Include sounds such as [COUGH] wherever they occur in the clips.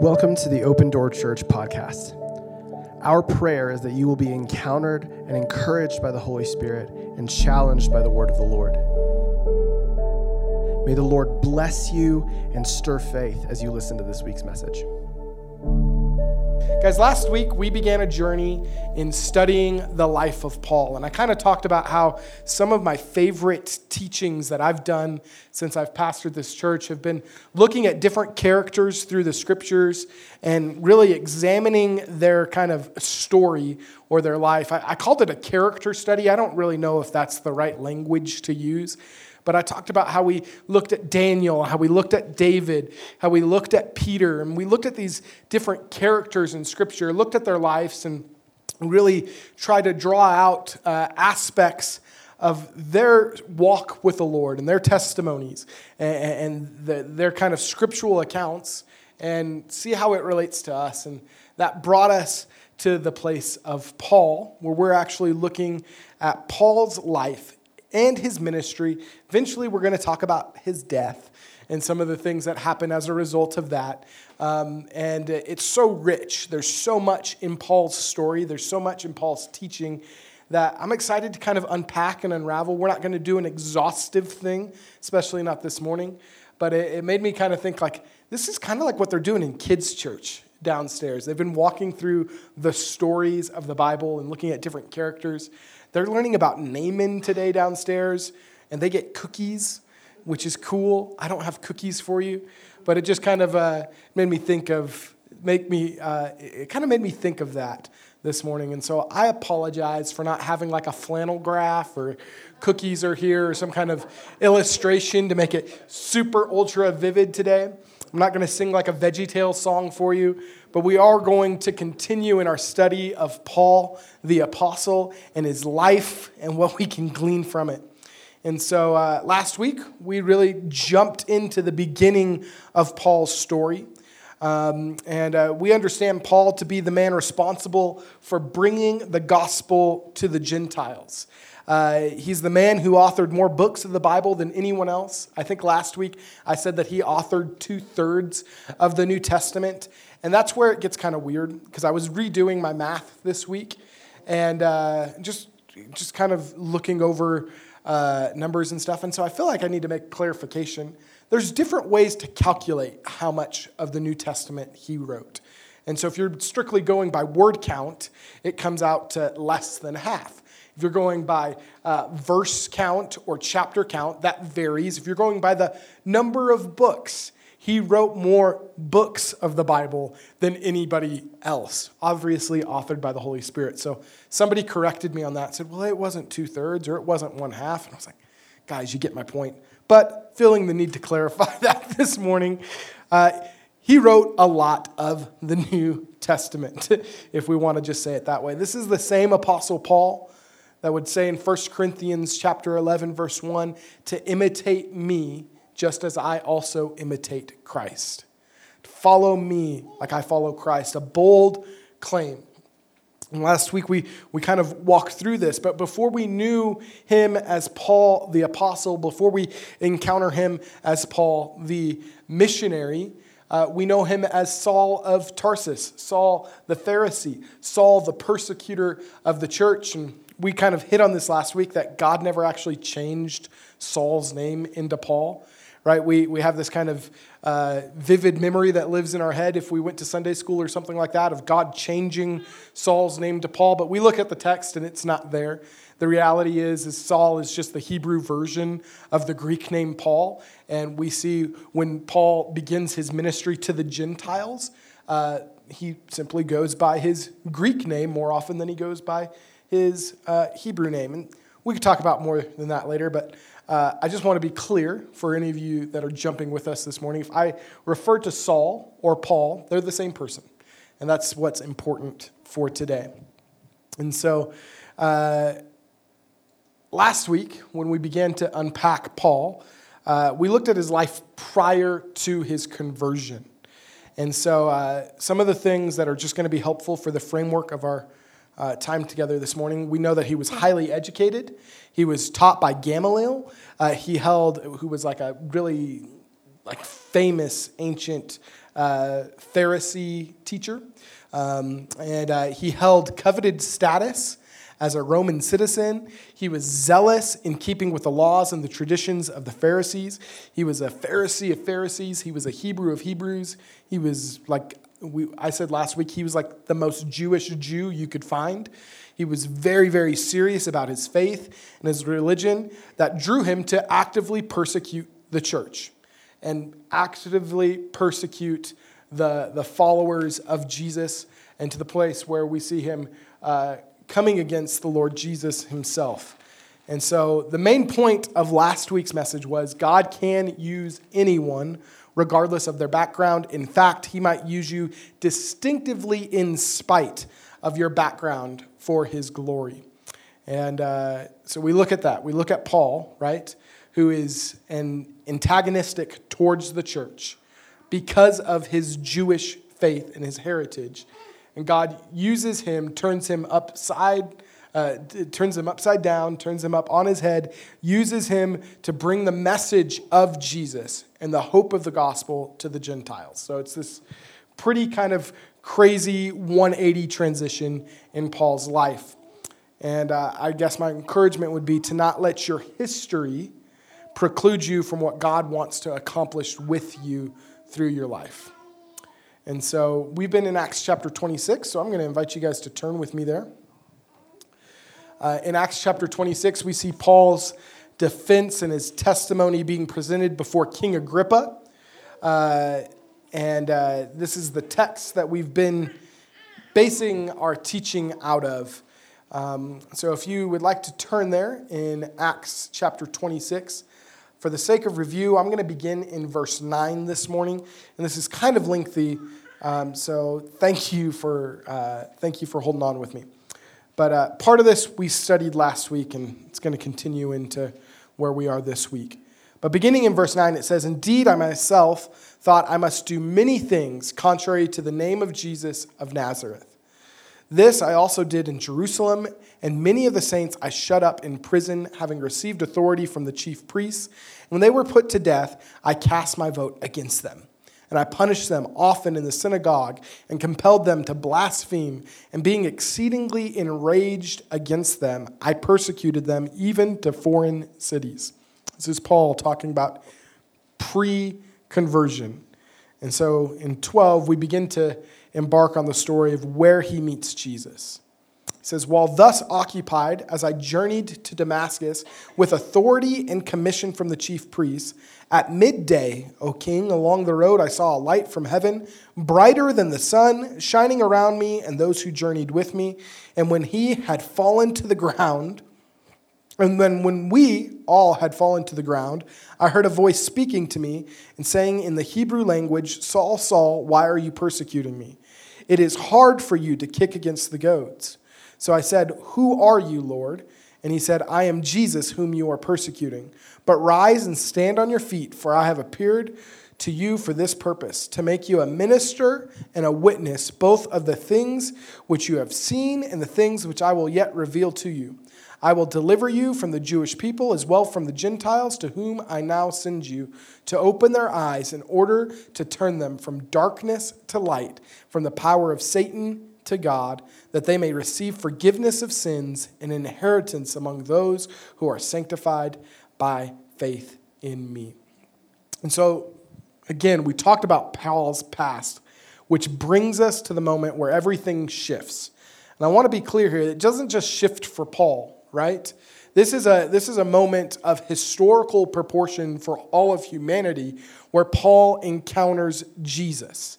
Welcome to the Open Door Church podcast. Our prayer is that you will be encountered and encouraged by the Holy Spirit and challenged by the word of the Lord. May the Lord bless you and stir faith as you listen to this week's message. Guys, last week we began a journey in studying the life of Paul. And I kind of talked about how some of my favorite teachings that I've done since I've pastored this church have been looking at different characters through the scriptures and really examining their kind of story or their life. I, I called it a character study. I don't really know if that's the right language to use. But I talked about how we looked at Daniel, how we looked at David, how we looked at Peter, and we looked at these different characters in Scripture, looked at their lives, and really tried to draw out uh, aspects of their walk with the Lord and their testimonies and, and the, their kind of scriptural accounts and see how it relates to us. And that brought us to the place of Paul, where we're actually looking at Paul's life and his ministry. Eventually, we're going to talk about his death and some of the things that happen as a result of that. Um, and it's so rich. There's so much in Paul's story, there's so much in Paul's teaching that I'm excited to kind of unpack and unravel. We're not going to do an exhaustive thing, especially not this morning, but it, it made me kind of think like this is kind of like what they're doing in kids' church downstairs. They've been walking through the stories of the Bible and looking at different characters. They're learning about Naaman today downstairs, and they get cookies, which is cool. I don't have cookies for you, but it just kind of uh, made me think of, make me, uh, it kind of made me think of that this morning. And so I apologize for not having like a flannel graph or cookies are here or some kind of illustration to make it super ultra vivid today. I'm not going to sing like a Veggie Tale song for you, but we are going to continue in our study of Paul the Apostle and his life and what we can glean from it. And so uh, last week, we really jumped into the beginning of Paul's story. Um, and uh, we understand Paul to be the man responsible for bringing the gospel to the Gentiles. Uh, he's the man who authored more books of the Bible than anyone else. I think last week I said that he authored two thirds of the New Testament. And that's where it gets kind of weird because I was redoing my math this week and uh, just, just kind of looking over uh, numbers and stuff. And so I feel like I need to make clarification. There's different ways to calculate how much of the New Testament he wrote. And so if you're strictly going by word count, it comes out to less than half. If you're going by uh, verse count or chapter count, that varies. If you're going by the number of books, he wrote more books of the Bible than anybody else, obviously authored by the Holy Spirit. So somebody corrected me on that, said, well, it wasn't two thirds or it wasn't one half. And I was like, guys, you get my point. But feeling the need to clarify [LAUGHS] that this morning, uh, he wrote a lot of the New Testament, [LAUGHS] if we want to just say it that way. This is the same Apostle Paul that would say in 1 Corinthians chapter 11 verse 1 to imitate me just as I also imitate Christ. Follow me like I follow Christ. A bold claim. And last week we, we kind of walked through this, but before we knew him as Paul the apostle, before we encounter him as Paul the missionary, uh, we know him as Saul of Tarsus, Saul the Pharisee, Saul the persecutor of the church. And we kind of hit on this last week that God never actually changed Saul's name into Paul, right? We, we have this kind of uh, vivid memory that lives in our head if we went to Sunday school or something like that of God changing Saul's name to Paul, but we look at the text and it's not there. The reality is, is Saul is just the Hebrew version of the Greek name Paul, and we see when Paul begins his ministry to the Gentiles, uh, he simply goes by his Greek name more often than he goes by his uh, Hebrew name. And we could talk about more than that later, but uh, I just want to be clear for any of you that are jumping with us this morning. If I refer to Saul or Paul, they're the same person. And that's what's important for today. And so, uh, last week, when we began to unpack Paul, uh, we looked at his life prior to his conversion. And so, uh, some of the things that are just going to be helpful for the framework of our uh, time together this morning. We know that he was highly educated. He was taught by Gamaliel. Uh, he held, who was like a really like famous ancient uh, Pharisee teacher. Um, and uh, he held coveted status as a Roman citizen. He was zealous in keeping with the laws and the traditions of the Pharisees. He was a Pharisee of Pharisees. He was a Hebrew of Hebrews. He was like we, I said last week, he was like the most Jewish Jew you could find. He was very, very serious about his faith and his religion that drew him to actively persecute the church and actively persecute the, the followers of Jesus and to the place where we see him uh, coming against the Lord Jesus himself. And so the main point of last week's message was God can use anyone regardless of their background. In fact, he might use you distinctively in spite of your background for his glory. And uh, so we look at that. We look at Paul, right, who is an antagonistic towards the church because of his Jewish faith and his heritage. And God uses him, turns him upside uh, turns him upside down, turns him up on his head, uses him to bring the message of Jesus and the hope of the gospel to the Gentiles. So it's this pretty kind of crazy 180 transition in Paul's life. And uh, I guess my encouragement would be to not let your history preclude you from what God wants to accomplish with you through your life. And so we've been in Acts chapter 26, so I'm going to invite you guys to turn with me there. Uh, in Acts chapter 26, we see Paul's defense and his testimony being presented before King Agrippa. Uh, and uh, this is the text that we've been basing our teaching out of. Um, so if you would like to turn there in Acts chapter 26, for the sake of review, I'm going to begin in verse 9 this morning. And this is kind of lengthy. Um, so thank you for uh, thank you for holding on with me. But uh, part of this we studied last week, and it's going to continue into where we are this week. But beginning in verse 9, it says, Indeed, I myself thought I must do many things contrary to the name of Jesus of Nazareth. This I also did in Jerusalem, and many of the saints I shut up in prison, having received authority from the chief priests. When they were put to death, I cast my vote against them and I punished them often in the synagogue and compelled them to blaspheme. And being exceedingly enraged against them, I persecuted them even to foreign cities. This is Paul talking about pre conversion. And so in 12, we begin to embark on the story of where he meets Jesus. He says, While thus occupied, as I journeyed to Damascus with authority and commission from the chief priests, at midday, O king, along the road I saw a light from heaven, brighter than the sun, shining around me and those who journeyed with me. And when he had fallen to the ground, and then when we all had fallen to the ground, I heard a voice speaking to me and saying in the Hebrew language, Saul, Saul, why are you persecuting me? It is hard for you to kick against the goads. So I said, Who are you, Lord? And he said, I am Jesus whom you are persecuting. But rise and stand on your feet, for I have appeared to you for this purpose, to make you a minister and a witness both of the things which you have seen and the things which I will yet reveal to you. I will deliver you from the Jewish people as well from the Gentiles to whom I now send you, to open their eyes in order to turn them from darkness to light, from the power of Satan to God, that they may receive forgiveness of sins and inheritance among those who are sanctified by faith in me. And so, again, we talked about Paul's past, which brings us to the moment where everything shifts. And I want to be clear here, it doesn't just shift for Paul, right? This is, a, this is a moment of historical proportion for all of humanity where Paul encounters Jesus.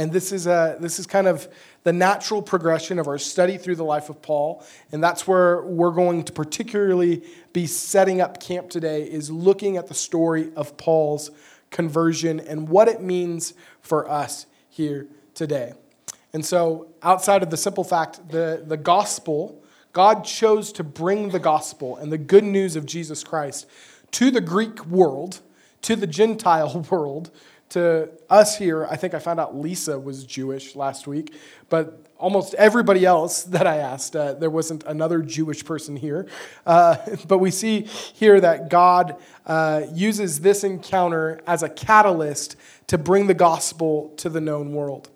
And this is, a, this is kind of the natural progression of our study through the life of Paul. And that's where we're going to particularly be setting up camp today is looking at the story of Paul's conversion and what it means for us here today. And so, outside of the simple fact, the, the gospel, God chose to bring the gospel and the good news of Jesus Christ to the Greek world, to the Gentile [LAUGHS] world, to us here, I think I found out Lisa was Jewish last week, but almost everybody else [LAUGHS] that I asked, uh, there wasn't another Jewish person here. Uh, [LAUGHS] but we see here that God uh, uses this encounter as a catalyst to bring the gospel to the known world.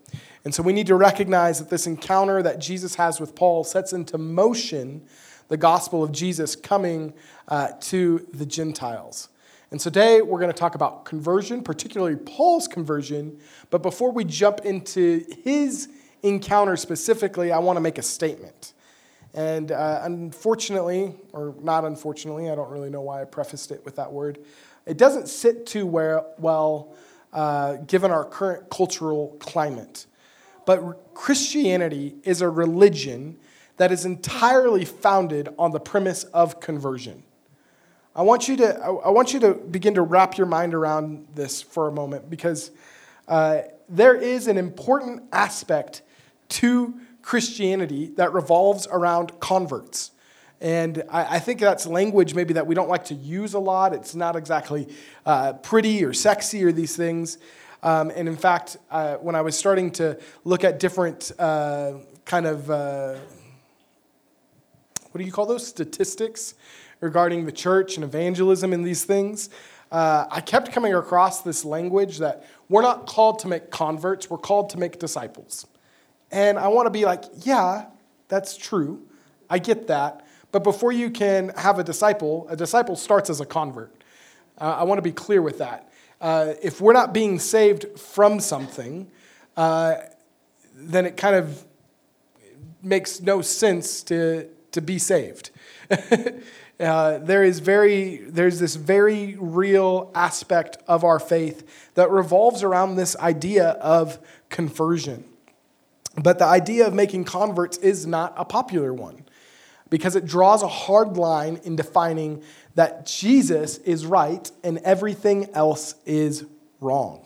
And so we need to recognize that this encounter that Jesus has with Paul sets into motion the gospel of Jesus coming uh, to the Gentiles. And today we're going to talk about conversion, particularly Paul's conversion. But before we jump into his encounter specifically, I want to make a statement. And uh, unfortunately, or not unfortunately, I don't really know why I prefaced it with that word, it doesn't sit too well uh, given our current cultural climate. But Christianity is a religion that is entirely founded on the premise of conversion. I want you to, I want you to begin to wrap your mind around this for a moment because uh, there is an important aspect to Christianity that revolves around converts. And I, I, think that's language maybe that we don't like to use a lot. It's not exactly uh, pretty or sexy or these things. Um, and in fact, uh, when I was starting to look at different uh, kind of, uh, what do you call those? Statistics regarding the church and evangelism and these things, uh, I kept coming across this language that we're not called to make converts, we're called to make disciples. And I want to be like, yeah, that's true. I get that. But before you can have a disciple, a disciple starts as a convert. Uh, I want to be clear with that. Uh, if we're not being saved from something, uh, then it kind of makes no sense to, to be saved. [LAUGHS] Uh, there is very, there's this very real aspect of our faith that revolves around this idea of conversion. But the idea of making converts is not a popular one because it draws a hard line in defining that Jesus is right and everything else is wrong.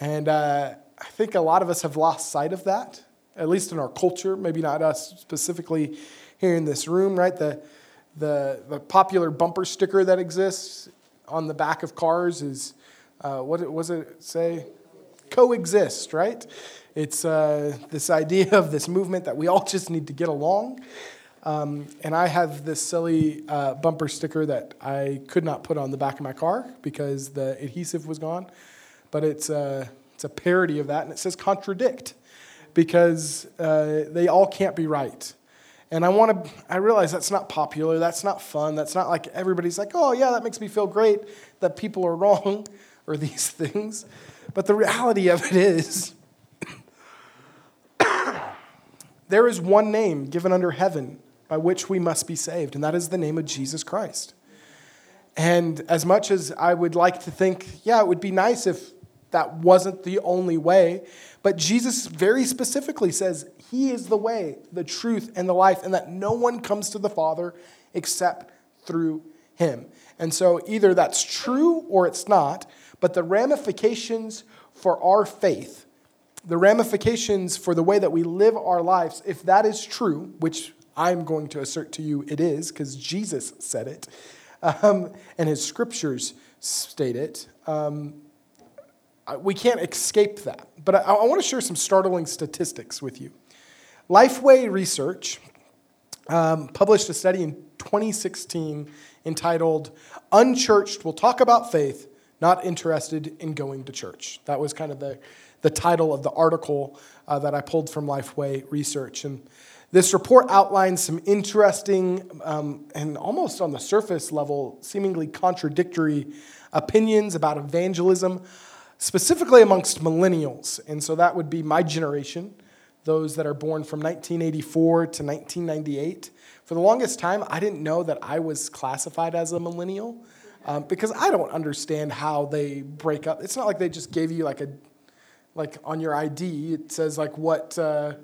And uh, I think a lot of us have lost sight of that, at least in our culture, maybe not us specifically here in this room, right? The, the, the popular bumper sticker that exists on the back of cars is uh, what was it say? Coexist, right? It's uh, this idea of this movement that we all just need to get along. Um, and I have this silly uh, bumper sticker that I could not put on the back of my car because the adhesive was gone. But it's, uh, it's a parody of that, and it says contradict because uh, they all can't be right. And I want to, I realize that's not popular, that's not fun, that's not like everybody's like, oh, yeah, that makes me feel great that people are [LAUGHS] wrong or these [LAUGHS] things. But the reality of it is, [COUGHS] there is one name given under heaven by which we must be saved, and that is the name of Jesus Christ. And as much as I would like to think, yeah, it would be nice if that wasn't the only way, but Jesus very specifically says he is the way, the truth, and the life, and that no one comes to the Father except through him. And so either that's true or it's not, but the ramifications for our faith, the ramifications for the way that we live our lives, if that is true, which I'm going to assert to you it is, because Jesus said it, [LAUGHS] um, and his scriptures state it, um, we can't escape that. But I, I want to share some startling statistics with you. Lifeway Research um, published a study in 2016 entitled Unchurched Will Talk About Faith, Not Interested in Going to Church. That was kind of the, the title of the article uh, that I pulled from Lifeway Research. And this report outlines some interesting um, and almost on the surface level, seemingly contradictory opinions about evangelism specifically amongst millennials. And so that would be my generation, those that are born from 1984 to 1998. For the longest time, I didn't know that I was classified as a millennial um, because I don't understand how they break up. It's not like they just gave you like a, like on your ID, it says like what, uh,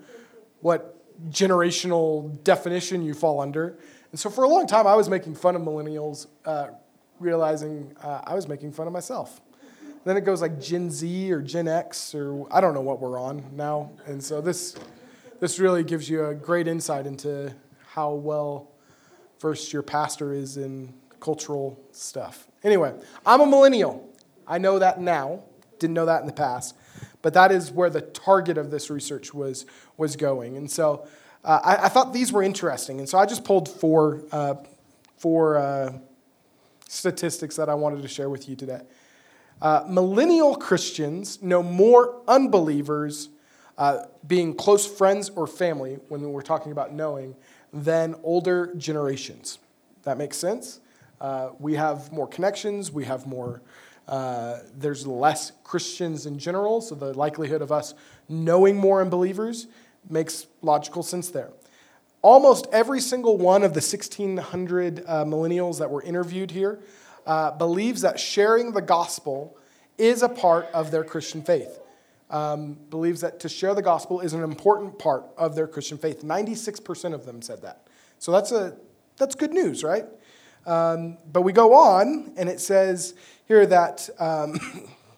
what generational definition you fall under. And so for a long time, I was making fun of millennials, uh, realizing uh, I was making fun of myself. Then it goes like Gen Z or Gen X or I don't know what we're on now. And so this, this really gives you a great insight into how well versed your pastor is in cultural stuff. Anyway, I'm a millennial. I know that now. didn't know that in the past. But that is where the target of this research was, was going. And so uh, I, I, thought these were interesting. And so I just pulled four, uh, four uh, statistics that I wanted to share with you today. Uh, millennial Christians know more unbelievers uh, being close friends or family, when we're talking about knowing, than older generations. That makes sense? Uh, we have more connections, we have more, uh, there's less Christians in general, so the likelihood of us knowing more unbelievers makes logical sense there. Almost every single one of the 1,600 uh, millennials that were interviewed here uh, believes that sharing the gospel is a part of their Christian faith. Um, believes that to share the gospel is an important part of their Christian faith. 96% of them said that. So that's, a, that's good news, right? Um, but we go on, and it says here that um,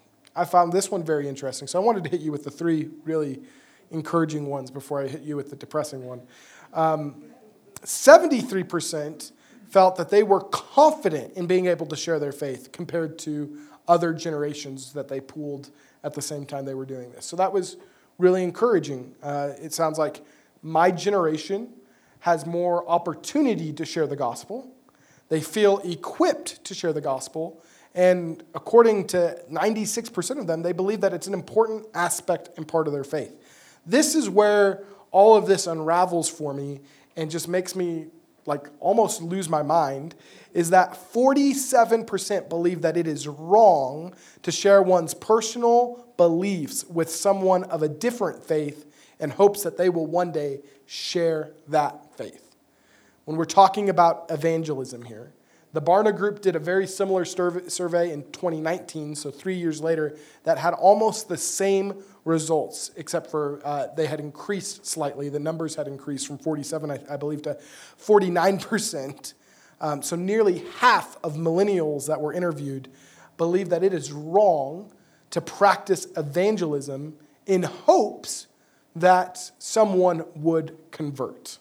[LAUGHS] I found this one very interesting. So I wanted to hit you with the three really encouraging ones before I hit you with the depressing one. Um, 73% felt that they were confident in being able to share their faith compared to other generations that they pooled at the same time they were doing this. So that was really encouraging. Uh, it sounds like my generation has more opportunity to share the gospel. They feel equipped to share the gospel. And according to 96% of them, they believe that it's an important aspect and part of their faith. This is where all of this unravels for me and just makes me like almost lose my mind is that 47% believe that it is wrong to share one's personal beliefs with someone of a different faith in hopes that they will one day share that faith. When we're talking about evangelism here, the Barna Group did a very similar survey in 2019, so three years later, that had almost the same results, except for uh, they had increased slightly. The numbers had increased from 47, I, I believe, to 49%. Um, so nearly half of millennials that were interviewed believe that it is wrong to practice evangelism in hopes that someone would convert.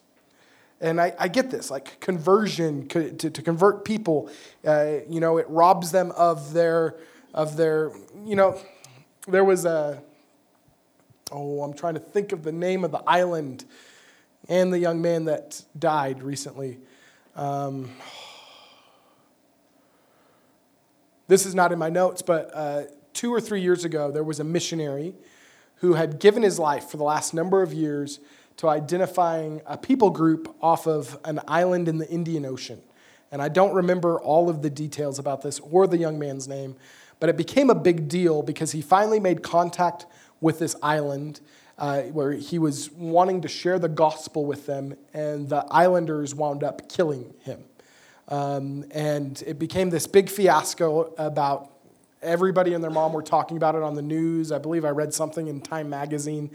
And I, I get this, like conversion to, to convert people, uh, you know, it robs them of their, of their, you know, there was a, oh, I'm trying to think of the name of the island and the young man that died recently. Um, this is not in my notes, but uh, two or three years ago, there was a missionary who had given his life for the last number of years to identifying a people group off of an island in the Indian Ocean. And I don't remember all of the details about this or the young man's name, but it became a big deal because he finally made contact with this island uh, where he was wanting to share the gospel with them, and the islanders wound up killing him. Um, and it became this big fiasco about everybody and their mom were talking about it on the news. I believe I read something in Time magazine.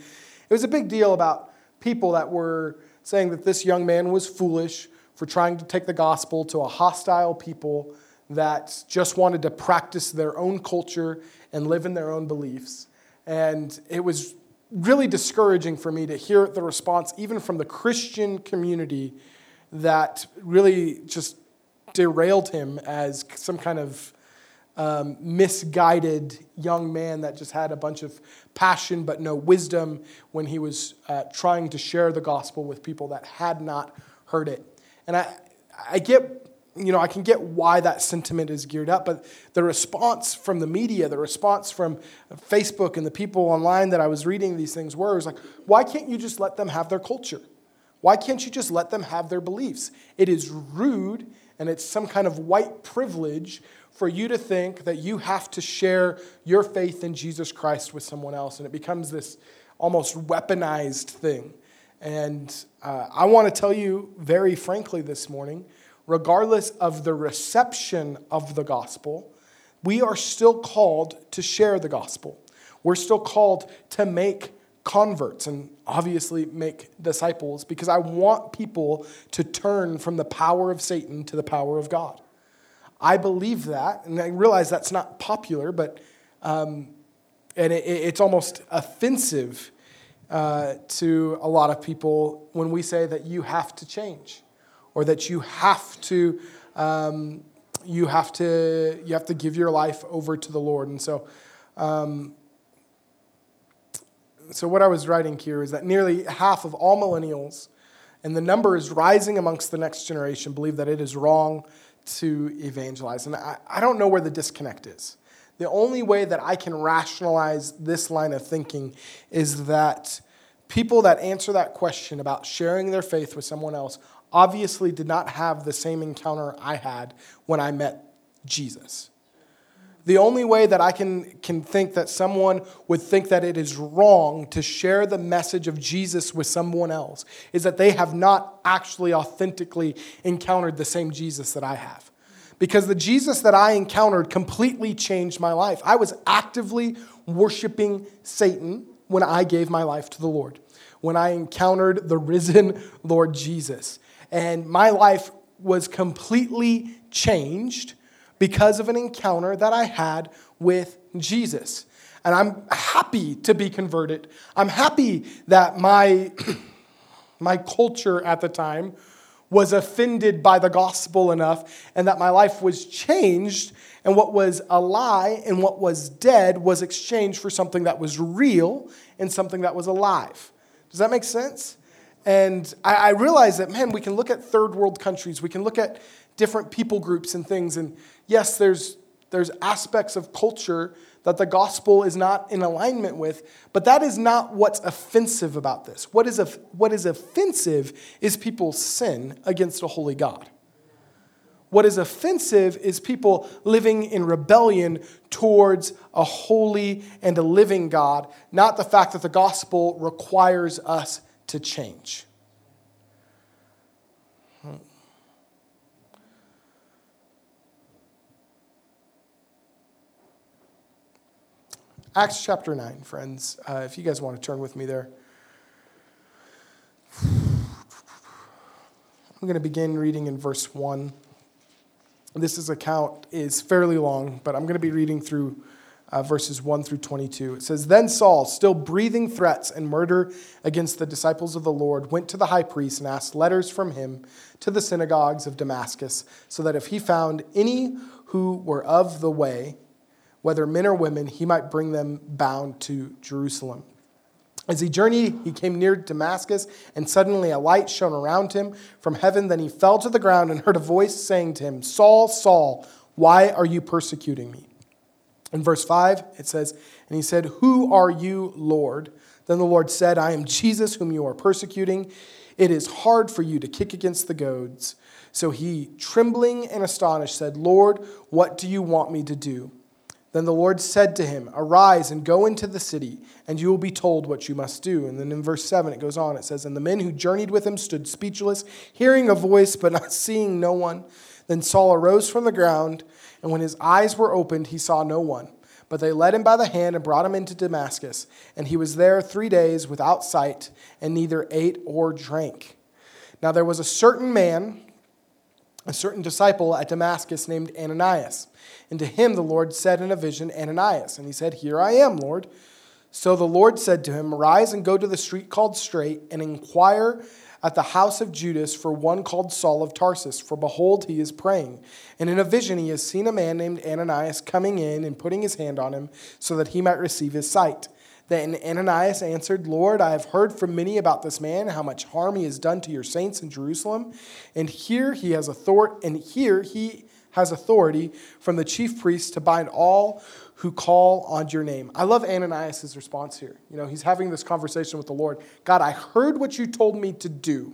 It was a big deal about people that were saying that this young man was foolish for trying to take the gospel to a hostile people that just wanted to practice their own culture and live in their own beliefs. And it was really discouraging for me to hear the response, even from the Christian community, that really just derailed him as some kind of um, misguided young man that just had a bunch of passion but no wisdom when he was uh, trying to share the gospel with people that had not heard it. And I, I get, you know, I can get why that sentiment is geared up, but the response from the media, the response from Facebook and the people online that I was reading these things were, was like, why can't you just let them have their culture? Why can't you just let them have their beliefs? It is rude and it's some kind of white privilege for you to think that you have to share your faith in Jesus Christ with someone else. And it becomes this almost weaponized thing. And uh, I want to tell you very frankly this morning regardless of the reception of the gospel, we are still called to share the gospel. We're still called to make converts and obviously make disciples because I want people to turn from the power of Satan to the power of God. I believe that, and I realize that's not popular, but um, and it, it's almost offensive uh, to a lot of people when we say that you have to change, or that you have to um, you have to you have to give your life over to the Lord. And so, Um, so, what I was writing here is that nearly half of all millennials, and the number is rising amongst the next generation, believe that it is wrong to evangelize. And I, I don't know where the disconnect is. The only way that I can rationalize this line of thinking is that people that answer that question about sharing their faith with someone else obviously did not have the same encounter I had when I met Jesus. The only way that I can, can think that someone would think that it is wrong to share the message of Jesus with someone else is that they have not actually authentically encountered the same Jesus that I have. Because the Jesus that I encountered completely changed my life. I was actively worshiping Satan when I gave my life to the Lord, when I encountered the risen Lord Jesus. And my life was completely changed because of an encounter that I had with Jesus. And I'm happy to be converted. I'm happy that my, [CLEARS THROAT] my culture at the time was offended by the gospel enough and that my life was changed and what was a lie and what was dead was exchanged for something that was real and something that was alive. Does that make sense? And I, I realize that, man, we can look at third world countries, we can look at different people groups and things, and yes, there's, there's aspects of culture that the gospel is not in alignment with, but that is not what's offensive about this. What is, what is offensive is people's sin against a holy God. What is offensive is people living in rebellion towards a holy and a living God, not the fact that the gospel requires us to change. Acts chapter 9, friends. Uh, if you guys want to turn with me there. I'm going to begin reading in verse 1. This is account is fairly long, but I'm going to be reading through uh, verses 1 through 22. It says, Then Saul, still breathing threats and murder against the disciples of the Lord, went to the high priest and asked letters from him to the synagogues of Damascus, so that if he found any who were of the way, whether men or women, he might bring them bound to Jerusalem. As he journeyed, he came near Damascus, and suddenly a light shone around him from heaven. Then he fell to the ground and heard a voice saying to him, Saul, Saul, why are you persecuting me? In verse 5, it says, And he said, Who are you, Lord? Then the Lord said, I am Jesus, whom you are persecuting. It is hard for you to kick against the goads. So he, trembling and astonished, said, Lord, what do you want me to do? Then the Lord said to him, Arise and go into the city, and you will be told what you must do. And then in verse 7, it goes on. It says, And the men who journeyed with him stood speechless, hearing a voice, but not seeing no one. Then Saul arose from the ground, and when his eyes were opened, he saw no one. But they led him by the hand and brought him into Damascus. And he was there three days without sight, and neither ate or drank. Now there was a certain man, a certain disciple at Damascus named Ananias. And to him the Lord said in a vision, Ananias. And he said, Here I am, Lord. So the Lord said to him, Rise and go to the street called Straight, and inquire at the house of Judas for one called Saul of Tarsus, for behold, he is praying. And in a vision he has seen a man named Ananias coming in and putting his hand on him, so that he might receive his sight. Then Ananias answered, Lord, I have heard from many about this man, how much harm he has done to your saints in Jerusalem. And here he has authority, and here he has authority from the chief priests to bind all who call on your name. I love Ananias' response here. You know, he's having this conversation with the Lord. God, I heard what you told me to do,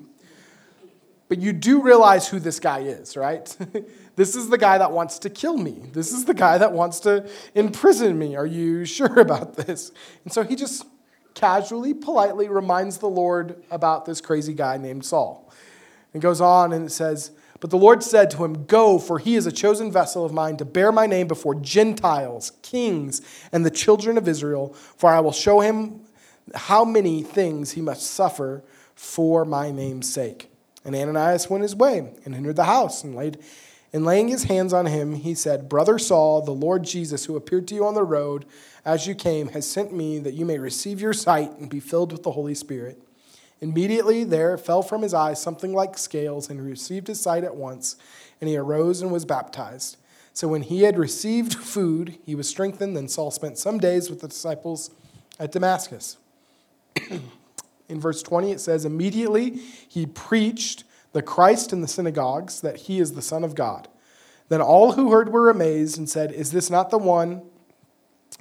but you do realize who this guy is, right? [LAUGHS] this is the guy that wants to kill me. This is the guy that wants to imprison me. Are you [LAUGHS] sure about this? And so he just casually, politely reminds the Lord about this crazy guy named Saul. And goes on and it says, but the Lord said to him, Go, for he is a chosen vessel of mine to bear my name before Gentiles, kings, and the children of Israel, for I will show him how many things he must suffer for my name's sake. And Ananias went his way and entered the house and laid and laying his hands on him, he said, Brother Saul, the Lord Jesus, who appeared to you on the road as you came, has sent me that you may receive your sight and be filled with the Holy Spirit. Immediately there fell from his eyes something like scales, and he received his sight at once, and he arose and was baptized. So when he had received food, he was strengthened. and Saul spent some days with the disciples at Damascus. [CLEARS THROAT] in verse 20, it says, Immediately he preached the Christ in the synagogues, that he is the Son of God. Then all who heard were amazed and said, Is this not the one?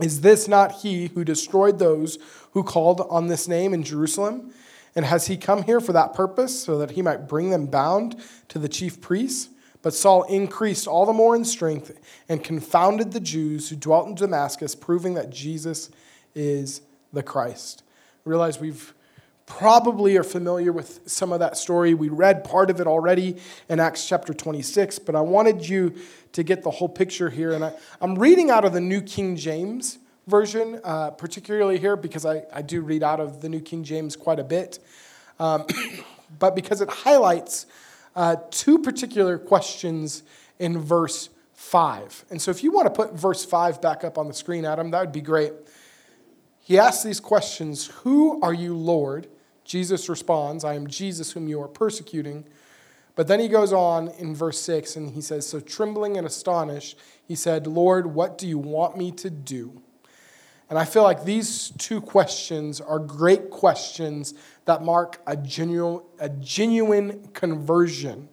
Is this not he who destroyed those who called on this name in Jerusalem? And has he come here for that purpose, so that he might bring them bound to the chief priests? But Saul increased all the more in strength and confounded the Jews who dwelt in Damascus, proving that Jesus is the Christ. realize we've probably are familiar with some of that story. We read part of it already in Acts chapter 26, but I wanted you to get the whole picture here. And I, am reading out of the New King James Version, uh, particularly here because I, I do read out of the New King James quite a bit, um, [COUGHS] but because it highlights uh, two particular questions in verse 5. And so if you want to put verse 5 back up on the screen, Adam, that would be great. He asks these questions Who are you, Lord? Jesus responds, I am Jesus whom you are persecuting. But then he goes on in verse 6 and he says, So trembling and astonished, he said, Lord, what do you want me to do? And I feel like these two questions are great questions that mark a genuine, a genuine conversion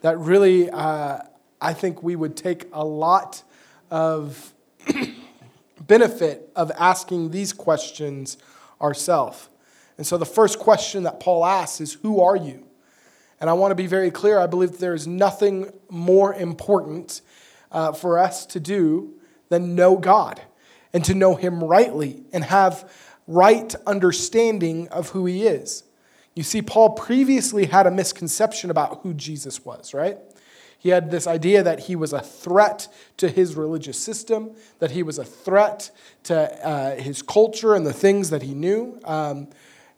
that really, uh, I think we would take a lot of [CLEARS THROAT] benefit of asking these questions ourselves. And so the first question that Paul asks is, Who are you? And I want to be very clear. I believe there is nothing more important uh, for us to do than know God and to know Him rightly and have right understanding of who He is. You see, Paul previously had a misconception about who Jesus was, right? He had this idea that he was a threat to his religious system, that he was a threat to uh, his culture and the things that he knew. Um,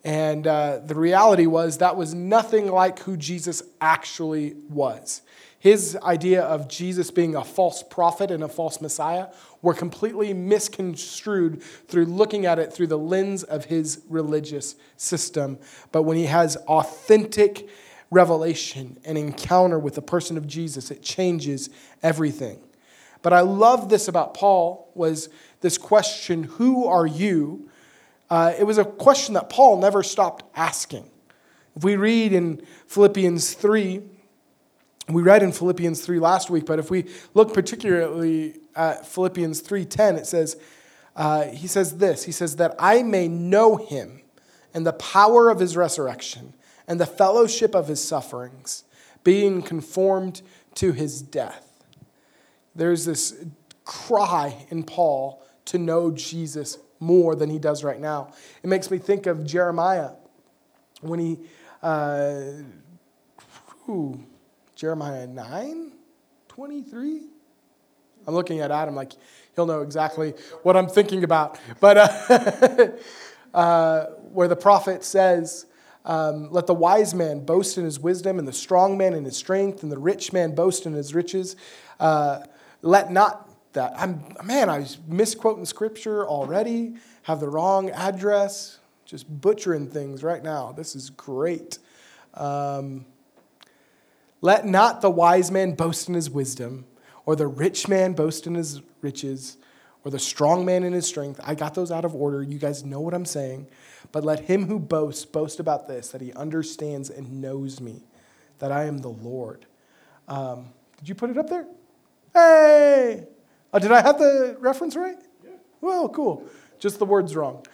and uh, the reality was that was nothing like who Jesus actually was. His idea of Jesus being a false prophet and a false Messiah were completely misconstrued through looking at it through the lens of his religious system. But when he has authentic revelation and encounter with the person of Jesus, it changes everything. But I love this about Paul was this question, who are you? Uh, it was a question that Paul never stopped asking. If we read in Philippians 3, we read in Philippians 3 last week, but if we look particularly at Philippians 3:10, it says, uh, he says this, he says, that I may know him and the power of his resurrection and the fellowship of his sufferings, being conformed to his death. There's this cry in Paul to know Jesus more than he does right now. It makes me think of Jeremiah when he, uh, ooh, Jeremiah 9 23. I'm looking at Adam like he'll know exactly what I'm thinking about. But uh, [LAUGHS] uh, where the prophet says, um, Let the wise man boast in his wisdom, and the strong man in his strength, and the rich man boast in his riches. Uh, let not that. I'm, man, I was misquoting scripture already, have the wrong address, just butchering things right now. This is great. Um, let not the wise man boast in his wisdom, or the rich man boast in his riches, or the strong man in his strength. I got those out of order. You guys know what I'm saying. But let him who boasts boast about this, that he understands and knows me, that I am the Lord. Um, did you put it up there? Hey! Oh, did I have the reference right? Yeah. Well, cool. Just the words wrong.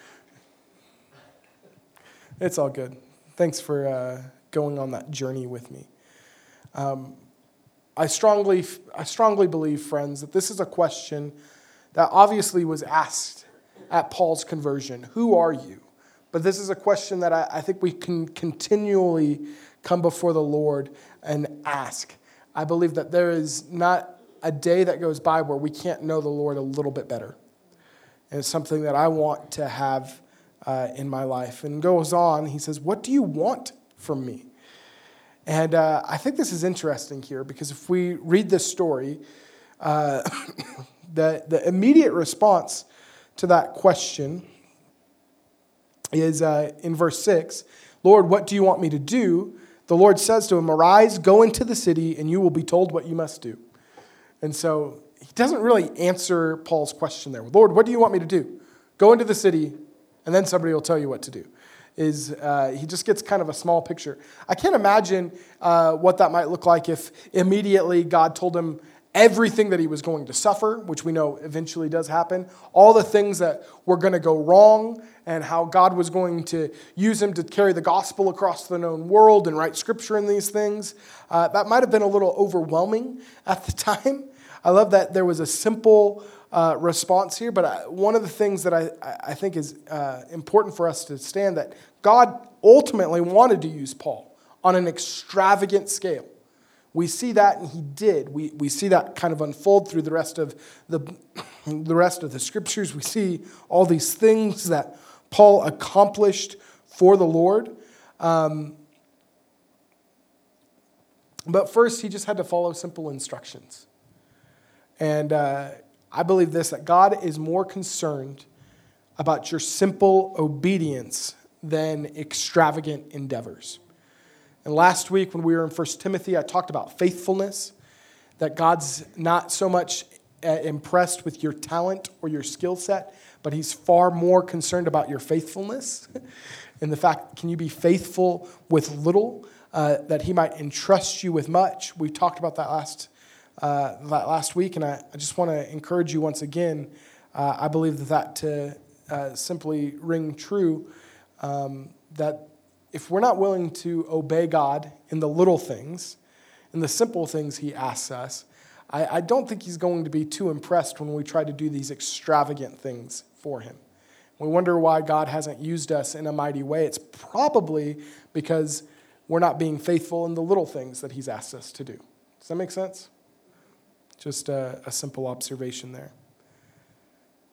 It's all good. Thanks for uh, going on that journey with me. Um, I, strongly, I strongly believe, friends, that this is a question that obviously was asked at Paul's conversion Who are you? But this is a question that I, I think we can continually come before the Lord and ask. I believe that there is not a day that goes by where we can't know the Lord a little bit better. And it's something that I want to have uh, in my life. And goes on, he says, What do you want from me? And uh, I think this is interesting here because if we read this story, uh, [COUGHS] the, the immediate response to that question is uh, in verse 6 Lord, what do you want me to do? The Lord says to him, Arise, go into the city, and you will be told what you must do. And so he doesn't really answer Paul's question there. Lord, what do you want me to do? Go into the city, and then somebody will tell you what to do. Is uh, he just gets kind of a small picture. I can't imagine uh, what that might look like if immediately God told him everything that he was going to suffer, which we know eventually does happen, all the things that were going to go wrong, and how God was going to use him to carry the gospel across the known world and write scripture in these things. Uh, that might have been a little overwhelming at the [LAUGHS] time. I love that there was a simple uh, response here, but I, one of the things that I, I think is uh, important for us to stand that God ultimately wanted to use Paul on an extravagant scale. We see that, and he did. We, we see that kind of unfold through the rest of the, [COUGHS] the rest of the scriptures. We see all these things that Paul accomplished for the Lord. Um, but first, he just had to follow simple instructions. And uh, I believe this that God is more concerned about your simple obedience than extravagant endeavors. And last week, when we were in 1 Timothy, I talked about faithfulness, that God's not so much uh, impressed with your talent or your skill set, but He's far more concerned about your faithfulness [LAUGHS] and the fact, can you be faithful with little, uh, that He might entrust you with much. We talked about that last, uh, last week, and I, I just want to encourage you once again. Uh, I believe that that to uh, simply ring true, um, that if we're not willing to obey God in the little things, in the simple things He asks us, I, I, don't think He's going to be too impressed when we try to do these extravagant things for Him. We wonder why God hasn't used us in a mighty way. It's probably because we're not being faithful in the little things that He's asked us to do. Does that make sense? Just a, a simple observation there.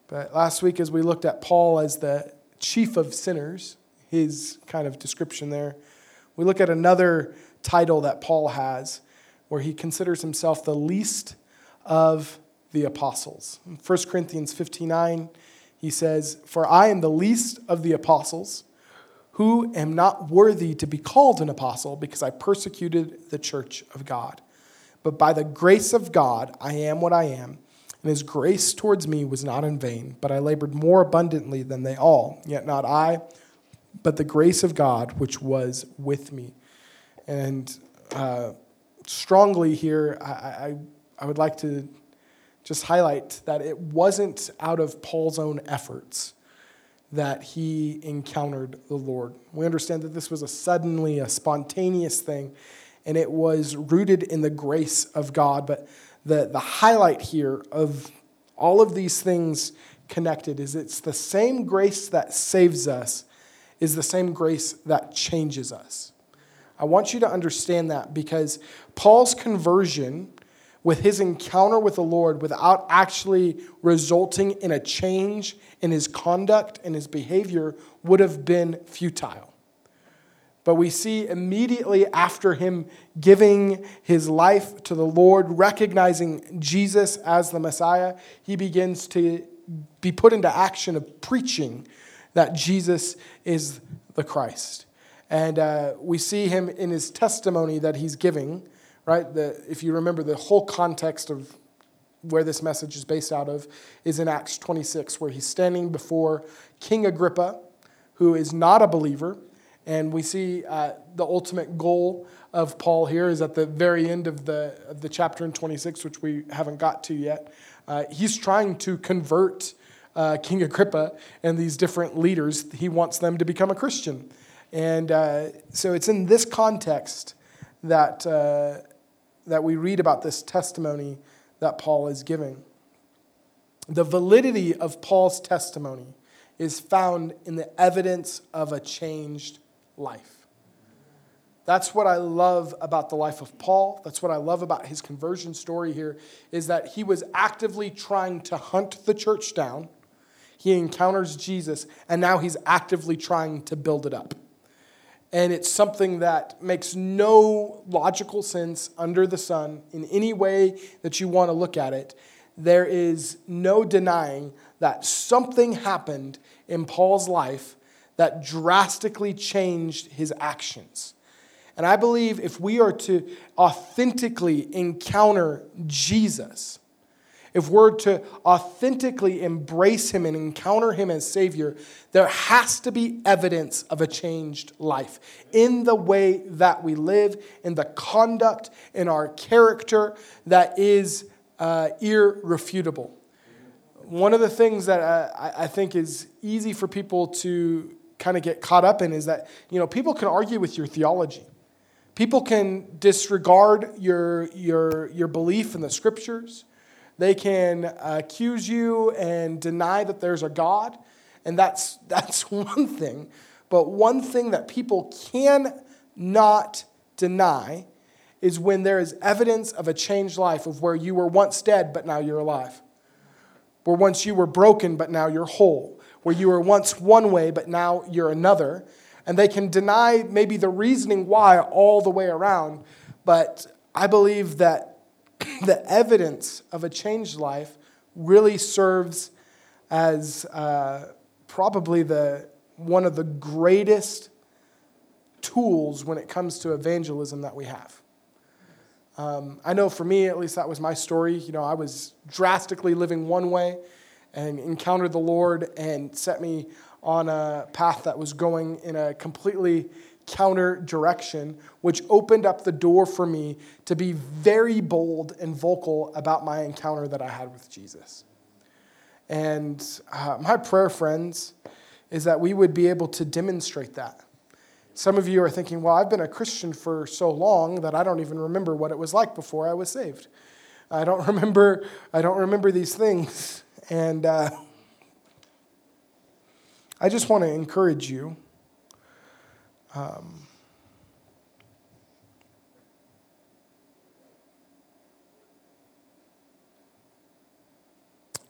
But last week, as we looked at Paul as the chief of sinners, his kind of description there. We look at another title that Paul has where he considers himself the least of the apostles. In 1 Corinthians 59, he says, For I am the least of the apostles, who am not worthy to be called an apostle because I persecuted the church of God. But by the grace of God, I am what I am. And his grace towards me was not in vain, but I labored more abundantly than they all. Yet not I but the grace of God which was with me. And uh, strongly here, I, I, I would like to just highlight that it wasn't out of Paul's own efforts that he encountered the Lord. We understand that this was a suddenly, a spontaneous thing, and it was rooted in the grace of God. But the, the highlight here of all of these things connected is it's the same grace that saves us is the same grace that changes us. I want you to understand that because Paul's conversion with his encounter with the Lord without actually resulting in a change in his conduct and his behavior would have been futile. But we see immediately after him giving his life to the Lord, recognizing Jesus as the Messiah, he begins to be put into action of preaching that Jesus is the Christ. And uh, we see him in his testimony that he's giving, right? The, if you remember, the whole context of where this message is based out of is in Acts 26, where he's standing before King Agrippa, who is not a believer. And we see uh, the ultimate goal of Paul here is at the very end of the, of the chapter in 26, which we haven't got to yet. Uh, he's trying to convert uh, King Agrippa and these different leaders. He wants them to become a Christian. And uh, so it's in this context that, uh, that we read about this testimony that Paul is giving. The validity of Paul's testimony is found in the evidence of a changed life. That's what I love about the life of Paul. That's what I love about his conversion story here is that he was actively trying to hunt the church down he encounters Jesus, and now he's actively trying to build it up. And it's something that makes no logical sense under the sun in any way that you want to look at it. There is no denying that something happened in Paul's life that drastically changed his actions. And I believe if we are to authentically encounter Jesus, if we're to authentically embrace Him and encounter Him as Savior, there has to be evidence of a changed life in the way that we live, in the conduct, in our character that is uh, irrefutable. One of the things that uh, I, I think is easy for people to kind of get caught up in is that you know people can argue with your theology. People can disregard your, your, your belief in the scriptures. They can accuse you and deny that there's a God, and that's, [LAUGHS] that's one thing. But one thing that people cannot deny is when there is evidence of a changed life, of where you were once dead, but now you're alive. Where once you were broken, but now you're whole. Where you were once one way, but now you're another and they can deny maybe the reasoning why all the way around. But I believe that [COUGHS] the evidence of a changed life really serves as uh, probably the, one of the greatest tools when it comes to evangelism that we have. Um, I know for me, at least that was my story. You know, I was drastically living one way and encountered the Lord and set me on a path that was going in a completely counter direction, which opened up the door for me to be very bold and vocal about my encounter that I had with Jesus. And uh, my prayer, friends, is that we would be able to demonstrate that. Some of you are thinking, well, I've been a Christian for so long that I don't even remember what it was like before I was saved. I don't [LAUGHS] remember, I don't remember these things. And uh, [LAUGHS] I just want to encourage you. Um,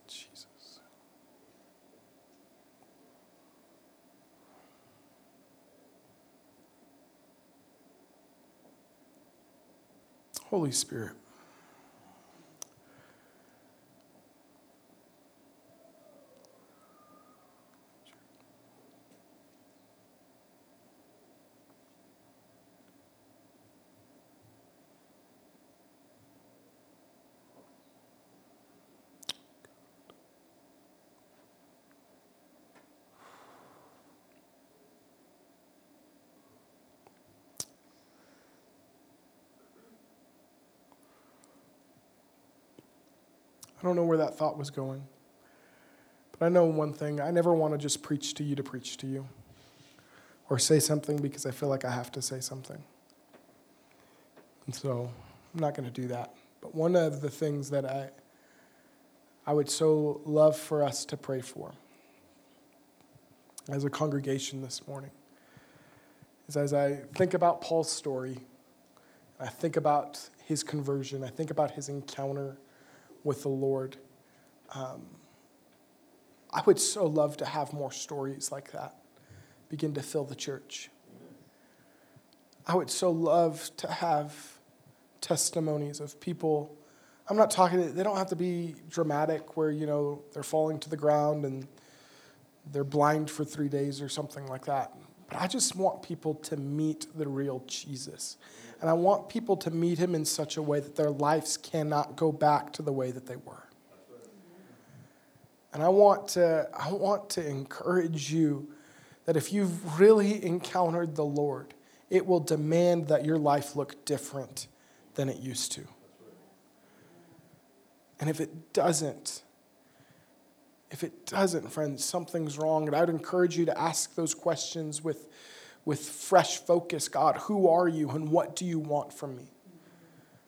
Jesus. Holy Spirit. Don't know where that thought was going. But I know one thing I never want to just preach to you to preach to you or say something because I feel like I have to say something. And so I'm not going to do that. But one of the things that I, I would so love for us to pray for as a congregation this morning is as I think about Paul's story, I think about his conversion, I think about his encounter with the Lord. Um, I would so love to have more stories like that begin to fill the church. I would so love to have testimonies of people. I'm not talking, they don't have to be dramatic where, you know, they're falling to the ground and they're blind for three days or something like that. But I just want people to meet the real Jesus. And I want people to meet him in such a way that their lives cannot go back to the way that they were. And I want to, I want to encourage you that if you've really encountered the Lord, it will demand that your life look different than it used to. And if it doesn't, if it doesn't, friends, something's wrong. And I'd encourage you to ask those questions with with fresh focus God, who are you and what do you want from me?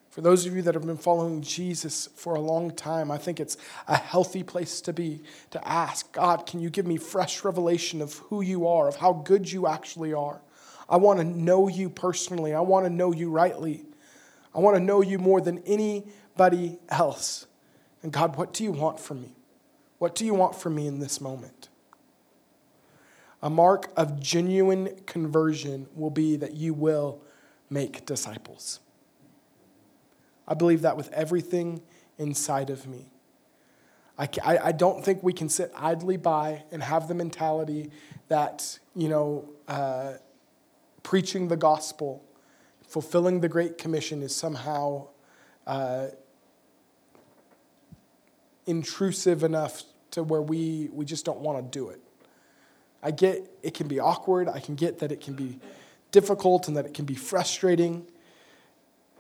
For those of you that have been following Jesus for a long time, I think it's a healthy place to be to ask God, can you give me fresh revelation of who you are, of how good you actually are? I want to know you personally. I want to know you rightly. I want to know you more than anybody else. And God, what do you want from me? What do you want from me in this moment? A mark of genuine conversion will be that you will make disciples. I believe that with everything inside of me. I, I, don't think we can sit idly by and have the mentality that, you know, uh, preaching the gospel, fulfilling the Great Commission is somehow uh, intrusive enough to where we, we just don't want to do it. I get it can be awkward. I can get that it can be difficult and that it can be frustrating.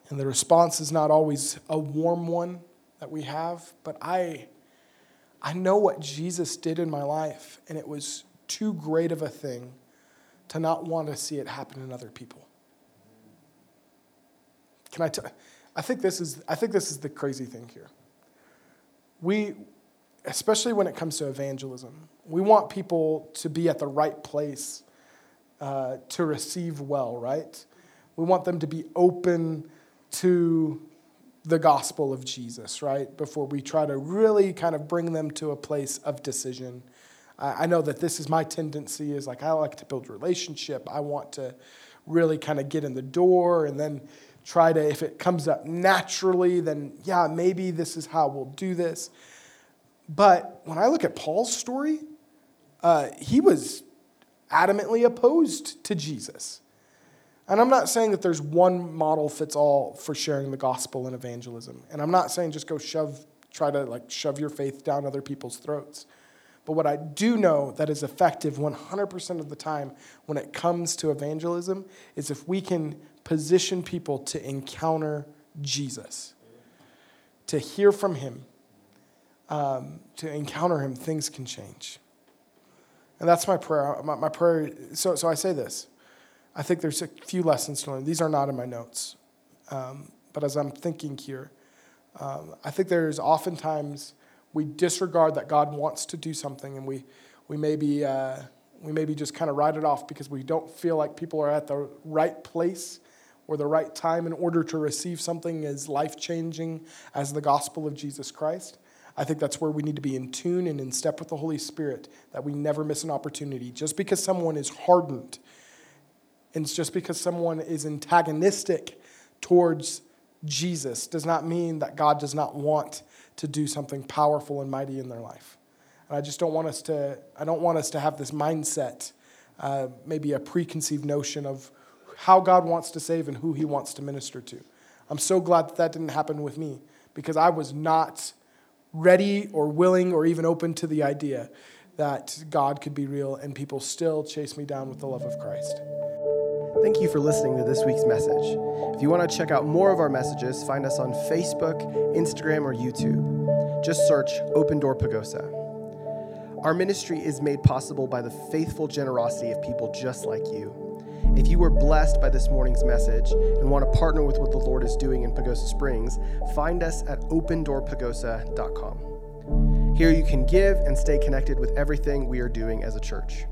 And the response is not always a warm one that we have. But I, I know what Jesus did in my life, and it was too great of a thing to not want to see it happen in other people. Can I tell? I think this is I think this is the crazy thing here. We especially when it comes to evangelism, we want people to be at the right place uh, to receive well, right? We want them to be open to the gospel of Jesus, right? Before we try to really kind of bring them to a place of decision. I, I know that this is my tendency is like I like to build relationship. I want to really kind of get in the door and then try to, if it comes up naturally, then yeah, maybe this is how we'll do this. But when I look at Paul's story, uh, he was adamantly opposed to Jesus. And I'm not saying that there's one model fits all for sharing the gospel and evangelism. And I'm not saying just go shove, try to like shove your faith down other people's throats. But what I do know that is effective 100% of the time when it comes to evangelism is if we can position people to encounter Jesus, to hear from him, um, to encounter him, things can change. And that's my prayer. My, my, prayer. So, so I say this. I think there's a few lessons to learn. These are not in my notes. Um, but as I'm thinking here, um, I think there's oftentimes we disregard that God wants to do something and we, we maybe, uh, we maybe just kind of write it off because we don't feel like people are at the right place or the right time in order to receive something as life changing as the gospel of Jesus Christ. I think that's where we need to be in tune and in step with the Holy Spirit, that we never miss an opportunity. Just because someone is hardened, and just because someone is antagonistic towards Jesus, does not mean that God does not want to do something powerful and mighty in their life. And I just don't want us to, I don't want us to have this mindset, uh, maybe a preconceived notion of how God wants to save and who he wants to minister to. I'm so glad that that didn't happen with me because I was not ready or willing or even open to the idea that God could be real and people still chase me down with the love of Christ. Thank you for listening to this week's message. If you want to check out more of our messages, find us on Facebook, Instagram, or YouTube. Just search Open Door Pagosa. Our ministry is made possible by the faithful generosity of people just like you. If you were blessed by this morning's message and want to partner with what the Lord is doing in Pagosa Springs, find us at opendoorpagosa.com. Here you can give and stay connected with everything we are doing as a church.